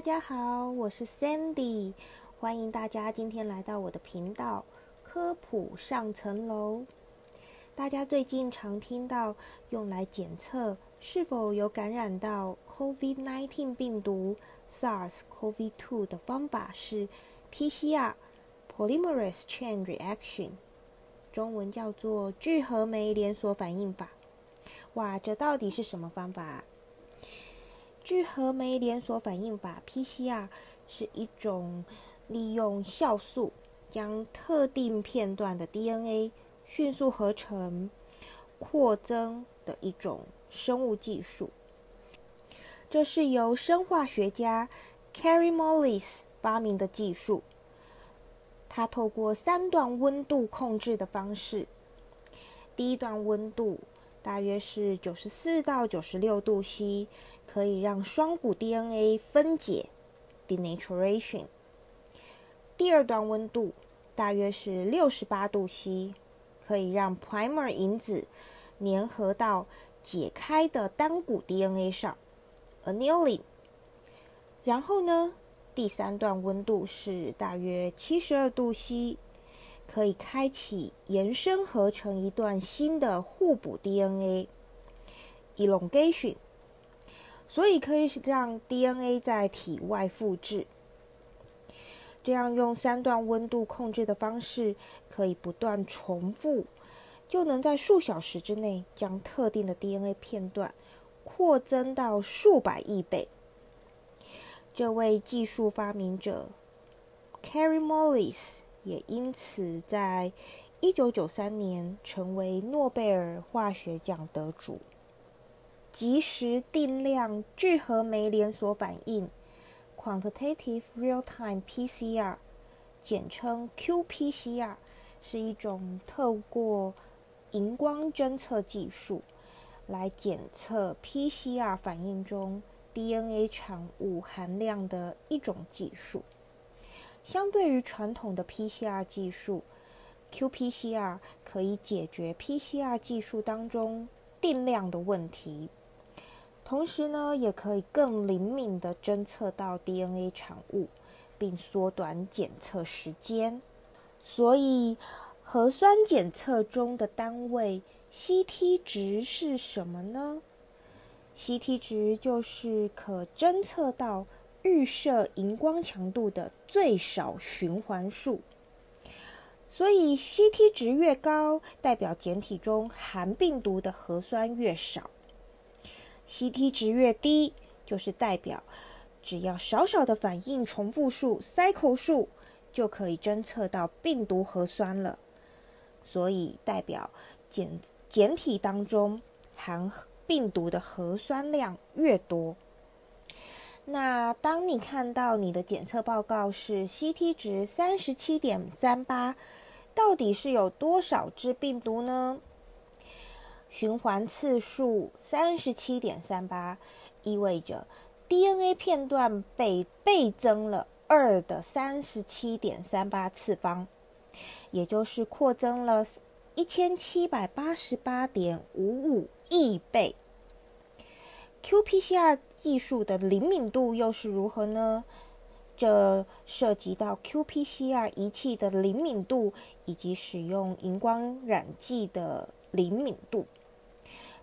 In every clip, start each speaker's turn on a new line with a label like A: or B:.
A: 大家好，我是 Sandy，欢迎大家今天来到我的频道科普上层楼。大家最近常听到用来检测是否有感染到 COVID-19 病毒 SARS-CoV-2 的方法是 PCR（Polymerase Chain Reaction），中文叫做聚合酶连锁反应法。哇，这到底是什么方法？啊聚合酶连锁反应法 （PCR） 是一种利用酵素将特定片段的 DNA 迅速合成、扩增的一种生物技术。这是由生化学家 Kary Mullis 发明的技术。它透过三段温度控制的方式，第一段温度大约是九十四到九十六度 C。可以让双股 DNA 分解 （denaturation）。第二段温度大约是六十八度 C，可以让 primer 因子粘合到解开的单股 DNA 上 （annealing）。然后呢，第三段温度是大约七十二度 C，可以开启延伸合成一段新的互补 DNA（elongation）。所以可以让 DNA 在体外复制，这样用三段温度控制的方式，可以不断重复，就能在数小时之内将特定的 DNA 片段扩增到数百亿倍。这位技术发明者 Kary Mullis 也因此在一九九三年成为诺贝尔化学奖得主。即时定量聚合酶连锁反应 （Quantitative Real-Time PCR），简称 qPCR，是一种透过荧光侦测技术来检测 PCR 反应中 DNA 产物含量的一种技术。相对于传统的 PCR 技术，qPCR 可以解决 PCR 技术当中定量的问题。同时呢，也可以更灵敏的侦测到 DNA 产物，并缩短检测时间。所以，核酸检测中的单位 CT 值是什么呢？CT 值就是可侦测到预设荧光强度的最少循环数。所以，CT 值越高，代表简体中含病毒的核酸越少。CT 值越低，就是代表只要少少的反应重复数 （cycle 数）就可以侦测到病毒核酸了。所以代表简简体当中含病毒的核酸量越多。那当你看到你的检测报告是 CT 值三十七点三八，到底是有多少只病毒呢？循环次数三十七点三八，意味着 DNA 片段被倍增了二的三十七点三八次方，也就是扩增了一千七百八十八点五五亿倍。qPCR 技术的灵敏度又是如何呢？这涉及到 qPCR 仪器的灵敏度以及使用荧光染剂的灵敏度。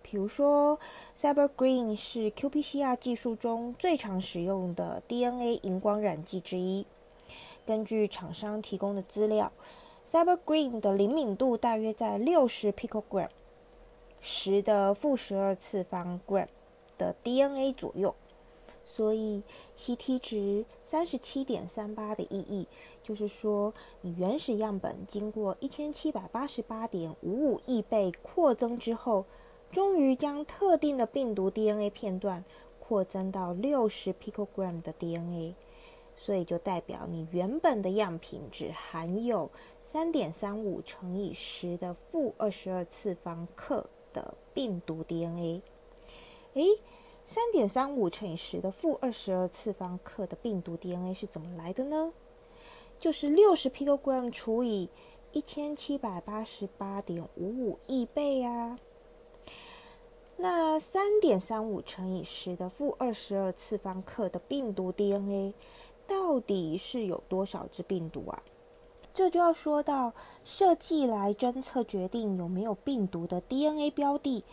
A: 比如说，CyberGreen 是 qPCR 技术中最常使用的 DNA 荧光染剂之一。根据厂商提供的资料，CyberGreen 的灵敏度大约在六十 picogram，十的负十二次方 gram 的 DNA 左右。所以 CT 值三十七点三八的意义，就是说你原始样本经过一千七百八十八点五五亿倍扩增之后。终于将特定的病毒 DNA 片段扩增到六十 picogram 的 DNA，所以就代表你原本的样品只含有三点三五乘以十的负二十二次方克的病毒 DNA。诶，三点三五乘以十的负二十二次方克的病毒 DNA 是怎么来的呢？就是六十 picogram 除以一千七百八十八点五五亿倍啊！那三点三五乘以十的负二十二次方克的病毒 DNA，到底是有多少只病毒啊？这就要说到设计来侦测决定有没有病毒的 DNA 标的，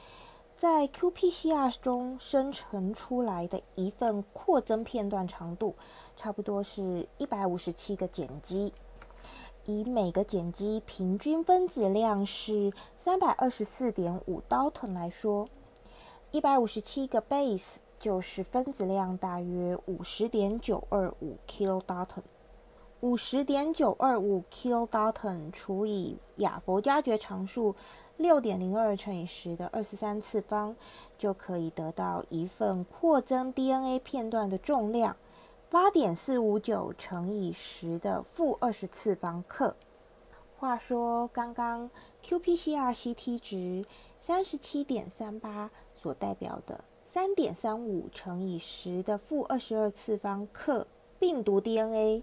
A: 在 qPCR 中生成出来的一份扩增片段长度，差不多是一百五十七个碱基。以每个碱基平均分子量是三百二十四点五 Dalton 来说，一百五十七个 base 就是分子量大约五十点九二五 kilodalton。五十点九二五 kilodalton 除以亚佛加决常数六点零二乘以十的二十三次方，就可以得到一份扩增 DNA 片段的重量八点四五九乘以十的负二十次方克。话说，刚刚 qPCR CT 值三十七点三八所代表的三点三五乘以十的负二十二次方克病毒 DNA。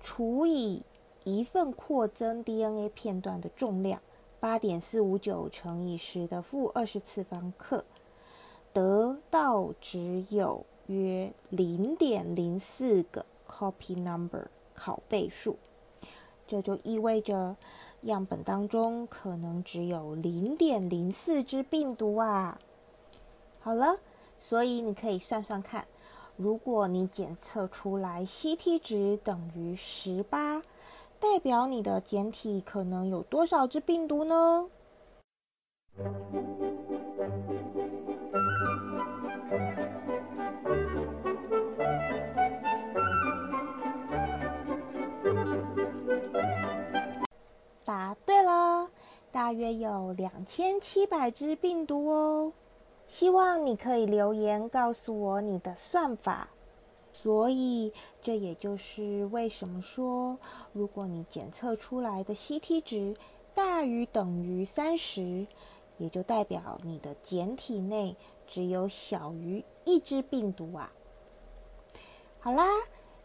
A: 除以一份扩增 DNA 片段的重量，八点四五九乘以十的负二十次方克，得到只有约零点零四个 copy number 拷贝数，这就意味着样本当中可能只有零点零四只病毒啊！好了，所以你可以算算看。如果你检测出来 CT 值等于十八，代表你的简体可能有多少只病毒呢？答对了，大约有两千七百只病毒哦。希望你可以留言告诉我你的算法。所以，这也就是为什么说，如果你检测出来的 CT 值大于等于三十，也就代表你的简体内只有小于一只病毒啊。好啦，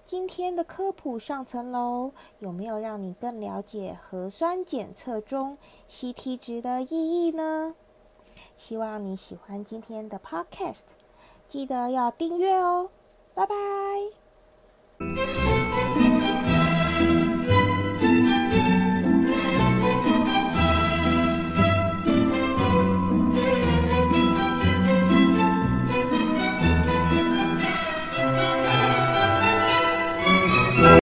A: 今天的科普上层楼有没有让你更了解核酸检测中 CT 值的意义呢？希望你喜欢今天的 podcast 记得要订阅哦拜拜。